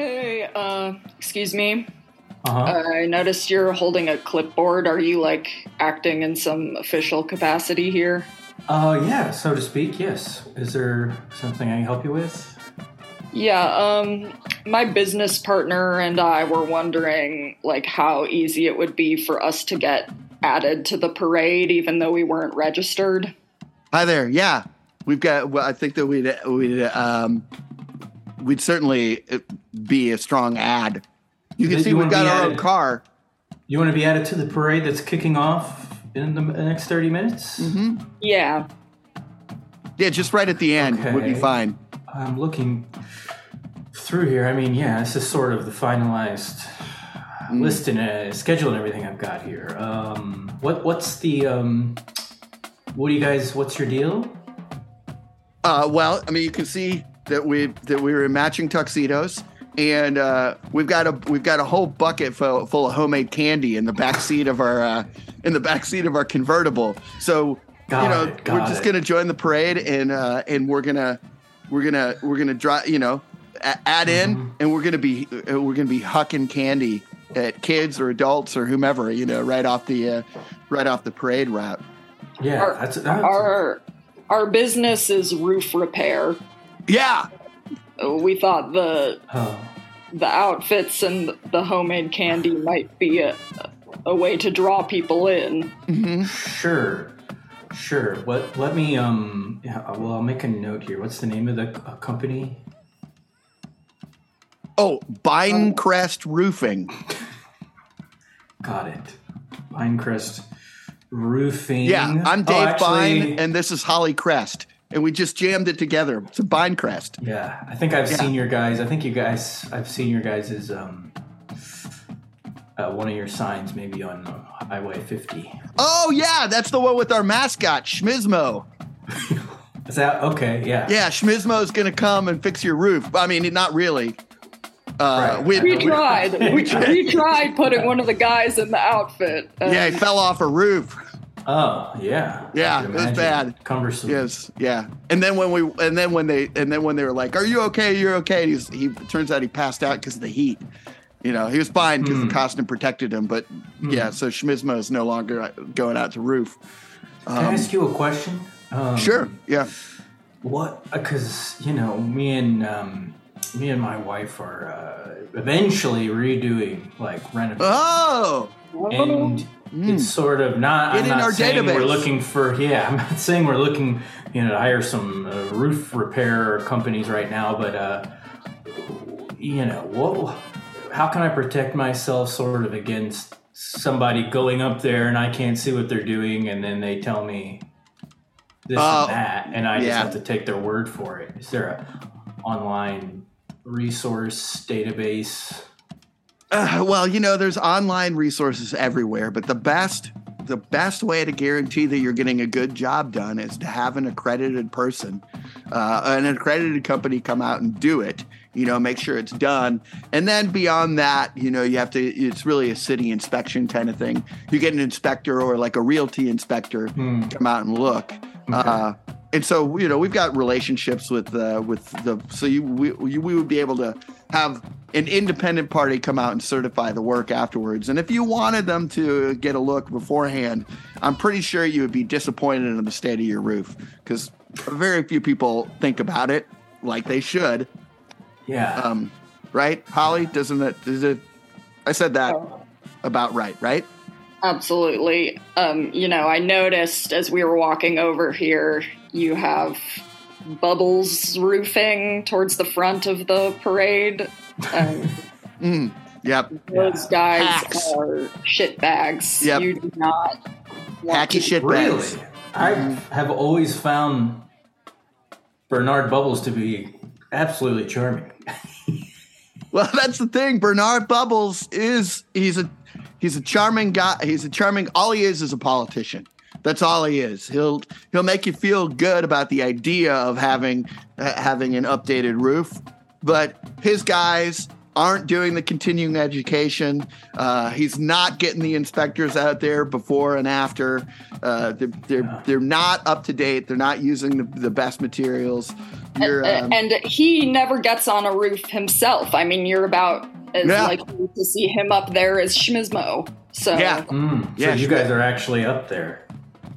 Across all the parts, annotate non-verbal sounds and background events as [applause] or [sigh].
Hey, uh, excuse me. Uh-huh. I noticed you're holding a clipboard. Are you like acting in some official capacity here? Uh, yeah, so to speak, yes. Is there something I can help you with? Yeah, um, my business partner and I were wondering like how easy it would be for us to get added to the parade even though we weren't registered. Hi there. Yeah, we've got. Well, I think that we'd we'd um, we'd certainly uh, be a strong ad. You can Did see we've got be our own car. You want to be added to the parade that's kicking off in the next 30 minutes? Mm-hmm. Yeah. Yeah, just right at the end would be fine. I'm looking through here. I mean, yeah, this is sort of the finalized Mm. list and uh, schedule and everything I've got here. Um, what what's the um, what do you guys? What's your deal? Uh, well, I mean, you can see that we that we were in matching tuxedos, and uh, we've got a we've got a whole bucket full, full of homemade candy in the back seat of our uh, in the back seat of our convertible. So Got you know, it, we're just it. gonna join the parade, and uh, and we're gonna we're gonna we're gonna drive, you know, add in, Mm-hmm. and we're gonna be uh, we're gonna be hucking candy at kids or adults or whomever, you know, right off the uh, right off the parade route. Yeah, Our, that's, that's our our business is roof repair. Yeah, We thought the oh, the outfits and the homemade candy might be a a way to draw people in. hmm sure, sure. What? Let me um. Yeah, well, I'll make a note here. What's the name of the uh, company? Oh, Binecrest Roofing. Got it. Pinecrest Roofing. Yeah, I'm Oh, Dave actually- Bine, and this is Holly Crest, and we just jammed it together. It's a Binecrest. Yeah, I think I've Yeah. seen your guys. I think you guys. I've seen your guys' um, uh, one of your signs maybe on uh, Highway 50. Oh yeah, that's the one with our mascot Schmizmo. [laughs] Is that okay? Yeah. Yeah, Schmizmo's gonna come and fix your roof. I mean, not really. Uh, Right. we, We tried. We, we [laughs] tried putting one of the guys in the outfit. yeah, he fell off a roof. Oh, yeah. Yeah, it was bad. Cumbersome. Yes, yeah. And then when we, and then when they, and then when they were like, "Are you okay? You're okay?" He's, he turns out he passed out because of the heat. You know, he was fine because Hmm. the costume protected him. But yeah, so Schmizmo is no longer going out to roof. Can I ask you a question? Um, Sure. Yeah. What? Because you know, me and um, me and my wife are uh, eventually redoing like renovation. Oh. and it's sort of not. Get I'm in not our saying We're looking for. Yeah, I'm not [laughs] saying we're looking, you know, to hire some uh, roof repair companies right now, but uh, you know, what? How can I protect myself, sort of, against somebody going up there and I can't see what they're doing, and then they tell me this Oh, and that, and I just have to take their word for it. Is there a online resource database? Uh, well, you know, there's online resources everywhere, but the best the best way to guarantee that you're getting a good job done is to have an accredited person, uh, an accredited company come out and do it. You know, make sure it's done, and then beyond that, you know, you have to. It's really a city inspection kind of thing. You get an inspector or like a realty inspector Hmm. come out and look. Uh, and so you know we've got relationships with uh, with the so you we, you, we would be able to have an independent party come out and certify the work afterwards. And if you wanted them to get a look beforehand, I'm pretty sure you would be disappointed in the state of your roof because very few people think about it like they should. Yeah. Um, right, Holly? Doesn't it? Is it? I said that Oh. about right, right? Absolutely. Um, you know, I noticed as we were walking over here, you have bubbles roofing towards the front of the parade. Um, [laughs] Mm, yep. those guys Hacks. are shit bags. Yep. You do not want Hacky to- shit Really? I have always found Bernard Bubbles to be absolutely charming. [laughs] Well, that's the thing. Bernard Bubbles is he's a he's a charming guy. He's a charming. All he is is a politician. That's all he is. He'll he'll make you feel good about the idea of having uh, having an updated roof, but his guys aren't doing the continuing education. Uh, he's not getting the inspectors out there before and after. Uh, they're they're, they're not up to date. They're not using the, the best materials. You're, Uh, um, and he never gets on a roof himself. I mean, you're about as Yeah. likely to see him up there as Schmizmo. So yeah, Mm, so Yeah, you sure. guys are actually up there.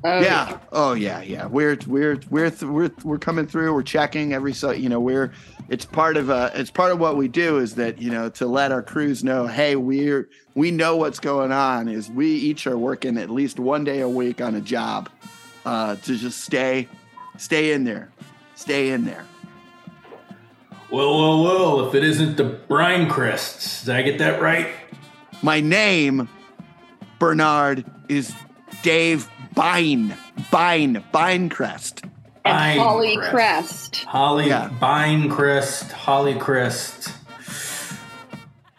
Oh, yeah. Oh yeah, yeah. We're we're we're th- we're we're coming through. We're checking every so you know we're it's part of uh it's part of what we do is that you know to let our crews know hey we're we know what's going on is we each are working at least one day a week on a job uh to just stay stay in there stay in there Well, well, well, if it isn't the brine crests, did I get that right? my name Bernard is Dave Bine Bine Binecrest and Pine Holly crest. Crest. Holly Yeah. Bine Crest, Holly Crest.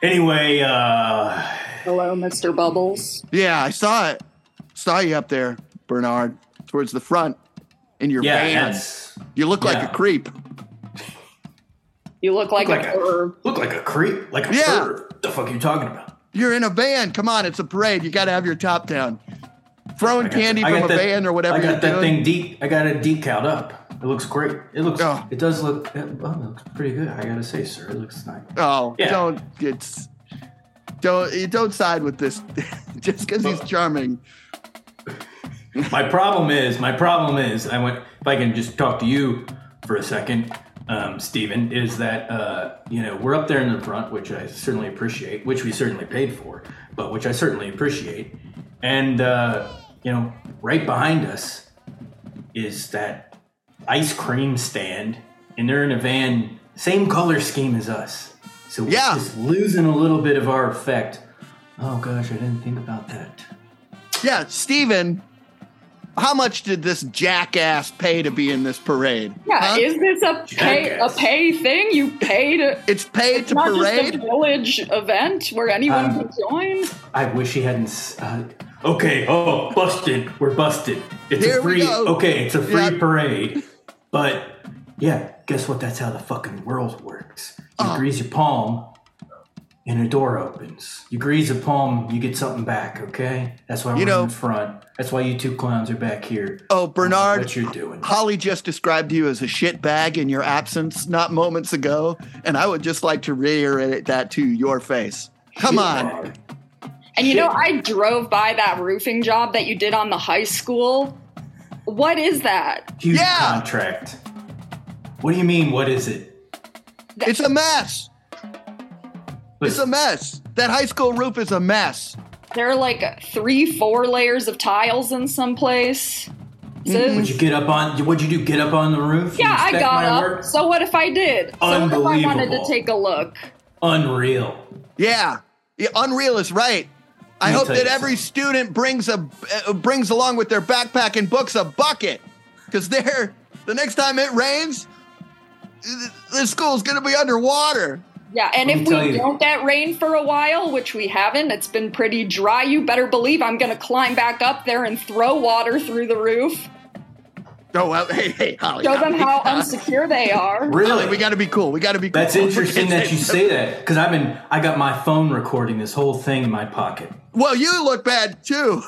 Anyway, uh Hello, Mr. Bubbles. Yeah, I saw it. Saw you up there, Bernard, towards the front in your yeah, van. that's You look like a creep. You look like, look like a, a look like a creep, like a Yeah. bird. The fuck are you talking about? You're in a van. Come on, it's a parade. You got to have your top down. Throwing candy from a that- van or whatever I got that doing. thing deep. I got it decaled up. It looks great. It looks. Oh. It does look. It, well, it looks pretty good. I gotta say, sir. It looks nice. Oh, Yeah. don't it's don't you don't side with this [laughs] just because he's charming. [laughs] my problem is, my problem is, I went. If I can just talk to you for a second, um, Stephen, is that uh, you know we're up there in the front, which I certainly appreciate, which we certainly paid for, but which I certainly appreciate, and uh, you know, right behind us is that ice cream stand, and they're in a van, same color scheme as us. So we're Yeah. just losing a little bit of our effect. Oh gosh, I didn't think about that. Yeah, Steven, how much did this jackass pay to be in this parade? Yeah, Huh? is this a pay a pay thing? You pay to it's paid to not just a village event where anyone Um, can join. I wish he hadn't. Uh, okay, oh, busted. We're busted. It's Here a free. Okay, it's a free parade. But yeah, guess what? That's how the fucking world works. You Oh. grease your palm, and a door opens. You grease a palm, you get something back. Okay, that's why we're You know- in front. That's why you two clowns are back here. Oh, Bernard, what you're doing? Holly just described you as a shit bag in your absence not moments ago, and I would just like to reiterate that to your face. Come on. And you know. I drove by that roofing job that you did on the high school. What is that? Huge Yeah. contract. What do you mean? What is it? It's a mess. It's a mess. That high school roof is a mess. There are like three, four layers of tiles in some place. So- mm-hmm. Would you get up on? What'd you do? Get up on the roof? Yeah, I got my up. work? So what if I did? So what if I wanted to take a look? Unreal. Yeah. yeah Unreal is right. I hope that every something. student brings a uh, brings along with their backpack and books a bucket, because they're the next time it rains, th- the school's gonna be underwater. Yeah, and if we you. don't get rain for a while, which we haven't, it's been pretty dry. You better believe I'm going to climb back up there and throw water through the roof. Oh well, hey hey Holly, Show them Holly, how Holly, [laughs] unsecure they are. Really? we got to be cool. We got to be. cool. That's interesting that you say that because I've been I got my phone recording this whole thing in my pocket. Well, you look bad too.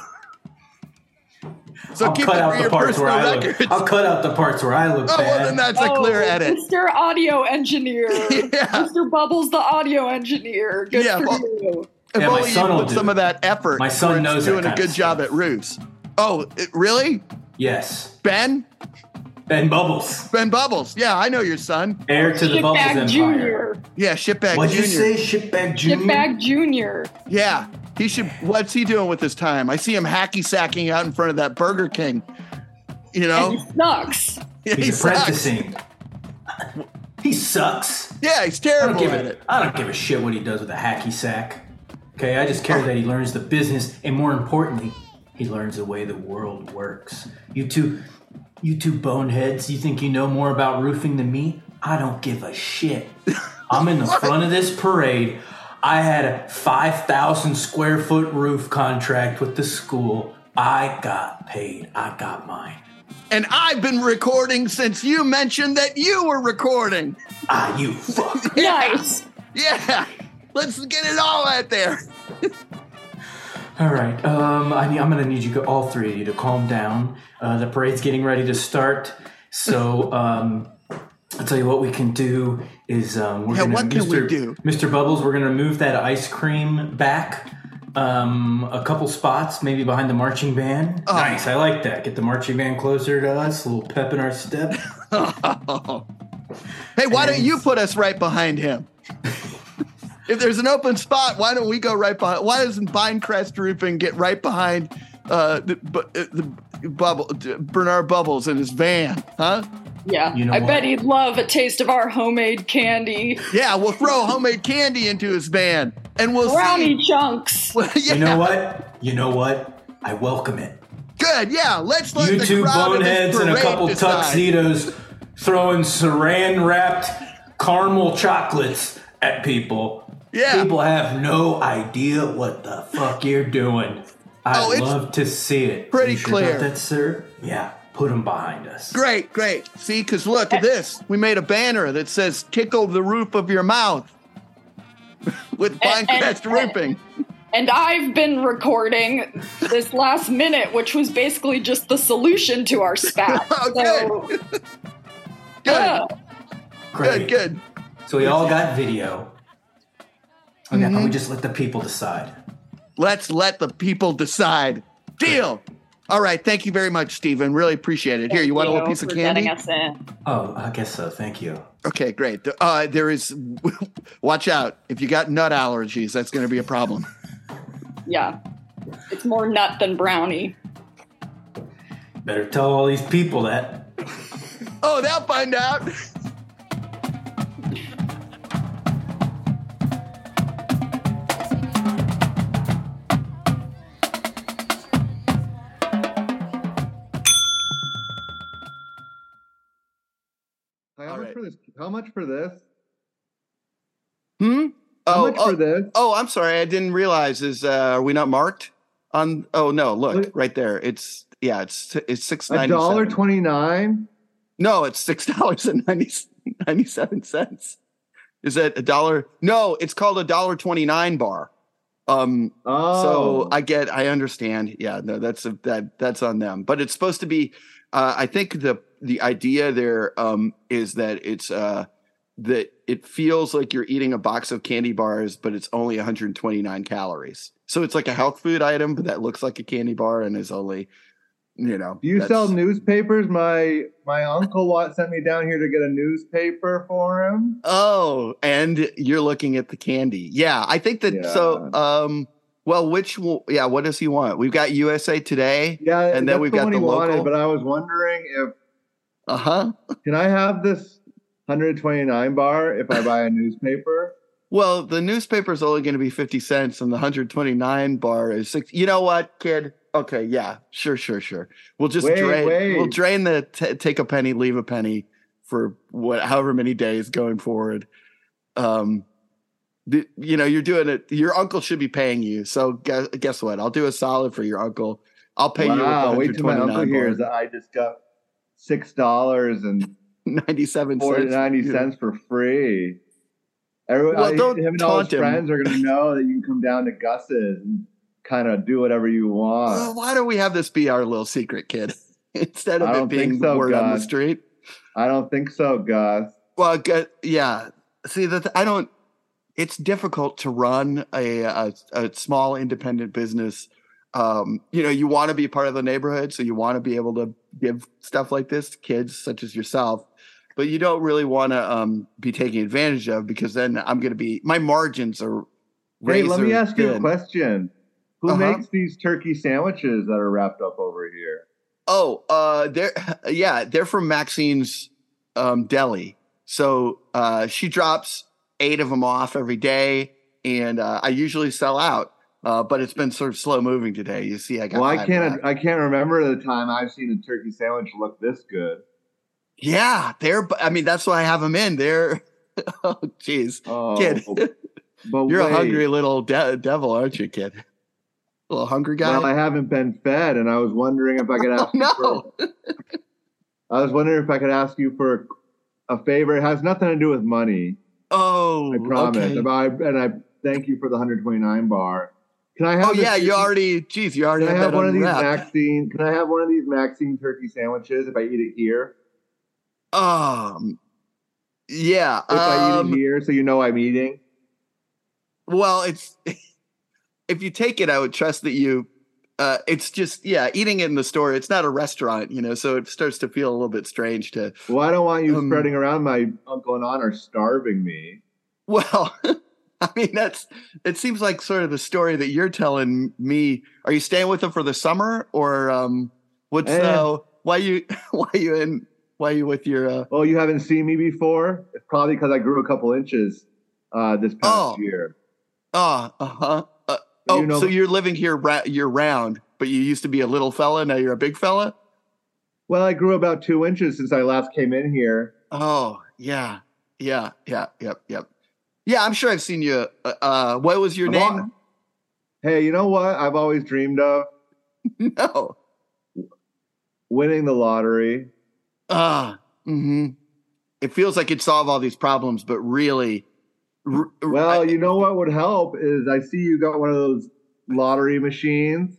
So I'll keep cut it out for the your parts where I records. look. I'll cut out the parts where I look oh bad. well, then that's a oh, clear Oh, edit. Mr. Audio Engineer. [laughs] Yeah. Mr. Bubbles, the audio engineer. Good Yeah, for well- you. If Yeah, my only son you put some it. of that effort. My son towards knows that doing a kind of good job stuff. at roofs. Oh, it- really? Yes, Ben? Ben Bubbles, Ben Bubbles. Yeah, I know your son. heir to the Bubbles Shitbag Empire. Junior. Yeah, shitbag What'd you say, shitbag junior? Shitbag Junior. Yeah, he should. What's he doing with his time? I see him hacky sacking out in front of that Burger King. You know, And he sucks. Yeah, he He's sucks. apprenticing. he sucks. Yeah, he's I don't terrible give at a, it. I don't give a shit what he does with a hacky sack. Okay, I just care that he learns the business, and more importantly, he learns the way the world works. You two, you two boneheads, you think you know more about roofing than me? I don't give a shit. [laughs] I'm in the front of this parade. I had a 5,000 square foot roof contract with the school. I got paid. I got mine. And I've been recording since you mentioned that you were recording. Ah, you fuck. Nice. [laughs] Yeah, let's get it all out there. [laughs] All right. Um, I mean, I'm gonna need you, go, all three of you, to calm down. Uh, the parade's getting ready to start, so [laughs] um, I'll tell you what we can do is um, we're Yeah, can we Mr. do? Mr. Bubbles, we're gonna move that ice cream back um, a couple spots, maybe behind the marching band. Oh. Nice, I like that. Get the marching band closer to us, a little pep in our step. [laughs] hey, why don't you put us right behind him? [laughs] if there's an open spot, why don't we go right behind? Why doesn't Pinecrest Roofing get right behind uh, the, bu- uh, the bubble Bernard Bubbles in his van? Huh? Yeah, You know I what? bet he'd love a taste of our homemade candy, Yeah, we'll throw homemade candy into his van, and we'll brownie see. chunks. [laughs] Well, yeah, You know what? You know what? I welcome it. Good. Yeah, let's let You the two crowd of this boneheads and a couple decide. tuxedos throwing saran wrapped caramel chocolates at people. Yeah. People have no idea what the fuck you're doing. I Oh, it's love to see it. pretty You sure clear. about that, sir? Yeah. Put them behind us. Great, great. See, because look at this. We made a banner that says "Tickle the roof of your mouth" [laughs] with And- Pinecrest and- Roofing. And I've been recording this last minute, which was basically just the solution to our spat. [laughs] Oh, so, Good, yeah. Great. good, good. So we all got video. Okay, Mm-hmm. we just let the people decide. Let's let the people decide. Deal. All right. Thank you very much, Stephen. Really appreciate it. Here, you want a little piece of for candy? us in. Oh, I guess so. Thank you. Okay, great. Uh, there is. [laughs] Watch out. If you got nut allergies, that's going to be a problem. Yeah. It's more nut than brownie. Better tell all these people that. Oh, they'll find out. This? How much for this? Hmm. How Oh, much oh, for this? oh, I'm sorry. I didn't realize. Is uh, are we not marked on? Oh no, look Look. right there. It's yeah. It's it's six A ninety dollar twenty nine. No, it's six [laughs] dollars and ninety ninety seven cents. Is that a dollar? No, it's called a dollar twenty nine bar. Um, Oh, so I get, I understand. Yeah, no, that's a, that that's on them. But it's supposed to be. Uh, I think the the idea there um, is that it's uh, that it feels like you're eating a box of candy bars, but it's only 129 calories. So it's like a health food item, but that looks like a candy bar and is only, you know. do you that's- sell newspapers? My my uncle wa- sent me down here to get a newspaper for him. Oh, and you're looking at the candy. Yeah, I think that. So, um, well, which? will- Yeah, what does he want? We've got USA Today. Yeah, And then we've got the wanted. local. But I was wondering if Uh huh. can I have this 129 bar if I buy a newspaper? [laughs] Well, the newspaper is only going to be 50 cents and the 129 bar is six. You know what, kid? Okay, yeah, sure, sure, sure. We'll just Wait, drain. wait. We'll drain the t- take a penny, leave a penny for what, however many days going forward. Um, the, you know, you're doing it. Your uncle should be paying you. So guess, guess what? I'll do a solid for your uncle. I'll pay wow, you wait with the till my uncle 129 hears that I just got six dollars and 97 40, cents. 90 cents for free. Everyone, Well, don't him and all his him. friends are going to know that you can come down to Gus's and kind of do whatever you want. Well, why don't we have this be our little secret, kid? [laughs] Instead of it being so, word on the street. I don't think so, Gus. Well. Yeah. See that I don't. It's difficult to run a a, a small independent business. Um, you know, you want to be part of the neighborhood, so you want to be able to give stuff like this to kids such as yourself. But you don't really want to um, be taken advantage of because then I'm going to be my margins are. Hey, let me ask you a question. Who Uh-huh. makes these turkey sandwiches that are wrapped up over here? Oh, uh, they're [laughs] yeah, they're from Maxine's um, deli. So uh, she drops eight of them off every day, and uh, I usually sell out. Uh, but it's been sort of slow moving today. You see, I got. Well, I can't. I can't remember the time I've seen a turkey sandwich look this good. Yeah, they're. I mean, that's why I have them in. They're. [laughs] Oh, jeez, Oh, kid, [laughs] but you're wait. a hungry little de- devil, aren't you, kid? little hungry guy. Well, I haven't been fed, and I was wondering if I could [laughs] ask. Oh, you no. for- I was wondering if I could ask you for a favor. It has nothing to do with money. oh, I promise. okay. And I thank you for the 129 bar. Can I have? Oh yeah, you already. Geez, you already Can I have one of these. Maxine? Can I have one of these Maxine turkey sandwiches if I eat it here? Um, Yeah. If I eat um, it here, so you know I'm eating. Well, it's [laughs] if you take it, I would trust that you. Uh, it's just yeah, eating it in the store. It's not a restaurant, you know, so it starts to feel a little bit strange to. Well, I don't want you Um, spreading around my uncle and aunt are starving me. Well, [laughs] [laughs] I mean that's. It seems like sort of the story that you're telling me. Are you staying with them for the summer, or um, what's Eh. uh, why you [laughs] why you in why you with your uh, Oh, you haven't seen me before? It's probably because I grew a couple inches uh, this past Oh. year. oh uh huh uh, You oh know- so you're living here ra- year round, but you used to be a little fella, now you're a big fella. Well, I grew about two inches since I last came in here. Oh, yeah. Yeah, yeah, yep, yep. Yeah, I'm sure I've seen you. Uh, uh what was your I've name? Hey, you know what? I've always dreamed of [laughs] no. winning the lottery. Ah, hmm It feels like it'd solve all these problems, but really, r- Well, I- you know what would help is I see you got one of those lottery machines.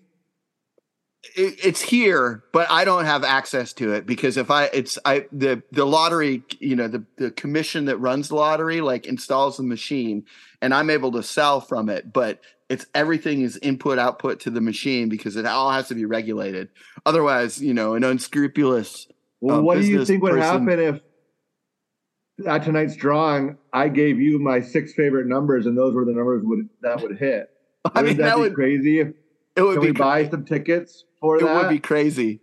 It, it's here, but I don't have access to it because if I, it's I the the lottery, you know, the the commission that runs the lottery like installs the machine, and I'm able to sell from it, but it's everything is input output to the machine because it all has to be regulated. Otherwise, you know, an unscrupulous. Well, Um, what do you think would person- happen if at tonight's drawing I gave you my six favorite numbers and those were the numbers would that would hit? [laughs] I mean, that be would be crazy. If, it would can be we buy some tickets for it that? would be crazy.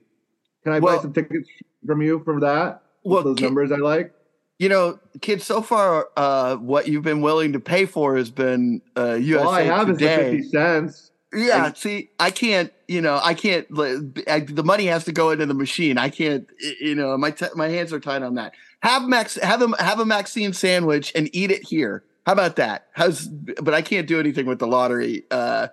Can I well- buy some tickets from you for that? Well, those ki- numbers I like. You know, kids, so far, uh, what you've been willing to pay for has been uh, USA All I have is the fifty cents. Yeah, see, I can't, you know, I can't. I, the money has to go into the machine. I can't, you know, my t- my hands are tied on that. Have Max, have them, have a Maxine sandwich and eat it here. How about that? How's? But I can't do anything with the lottery. Uh,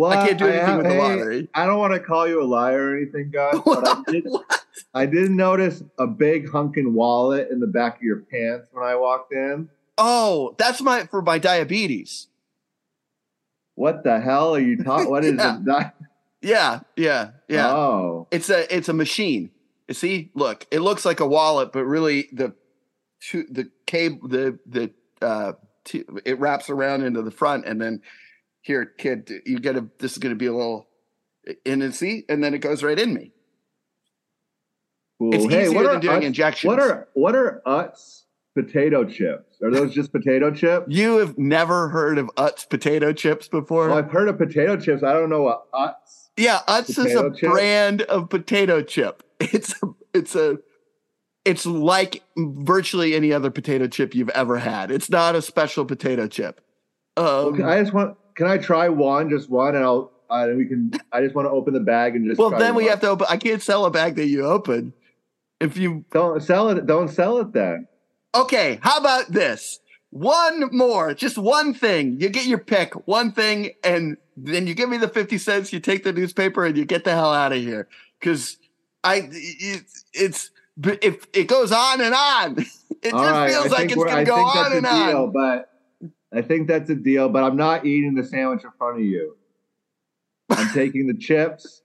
Well, I can't do anything with the lottery. I don't want to call you a liar or anything, [laughs] but I did, What? I did notice a big hunkin' wallet in the back of your pants when I walked in. Oh, that's my for my diabetes. What the hell are you [laughs] talking? What is Yeah. it? That- Yeah, yeah, yeah. Oh, It's a it's a machine. You see, look, it looks like a wallet, but really the the cable the the uh it wraps around into the front, and then here, kid, you get a this is going to be a little in and see, and then it goes right in me. cool. It's hey, easier what than are doing Utz- injections. What are what are Utz potato chips? Are those just potato chips? you have never heard of Utz potato chips before? Well, I've heard of potato chips. I don't know what Utz. Yeah, Utz is a chip? brand of potato chip. [laughs] It's a, it's a it's like virtually any other potato chip you've ever had. It's not a special potato chip. Um, Okay, I just want. Can I try one, just one, and I'll. Uh, we can. I just want to open the bag and just. well, then we one. have to open. I can't sell a bag that you open. If you Don't sell it. Don't sell it then. okay, how about this? One more, just one thing. You get your pick, one thing, and then you give me the fifty cents. You take the newspaper and you get the hell out of here. Because I, it's, it's if it goes on and on, [laughs] it All just right, feels I like it's going to go on and deal, on. But I think that's a deal. But I'm not eating the sandwich in front of you. I'm [laughs] taking the chips,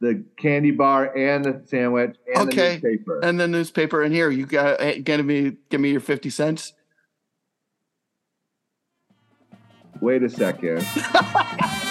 the candy bar, and the sandwich, and Okay. the newspaper. And the newspaper, and here you got eh, give me give me your fifty cents. Wait a second. [laughs]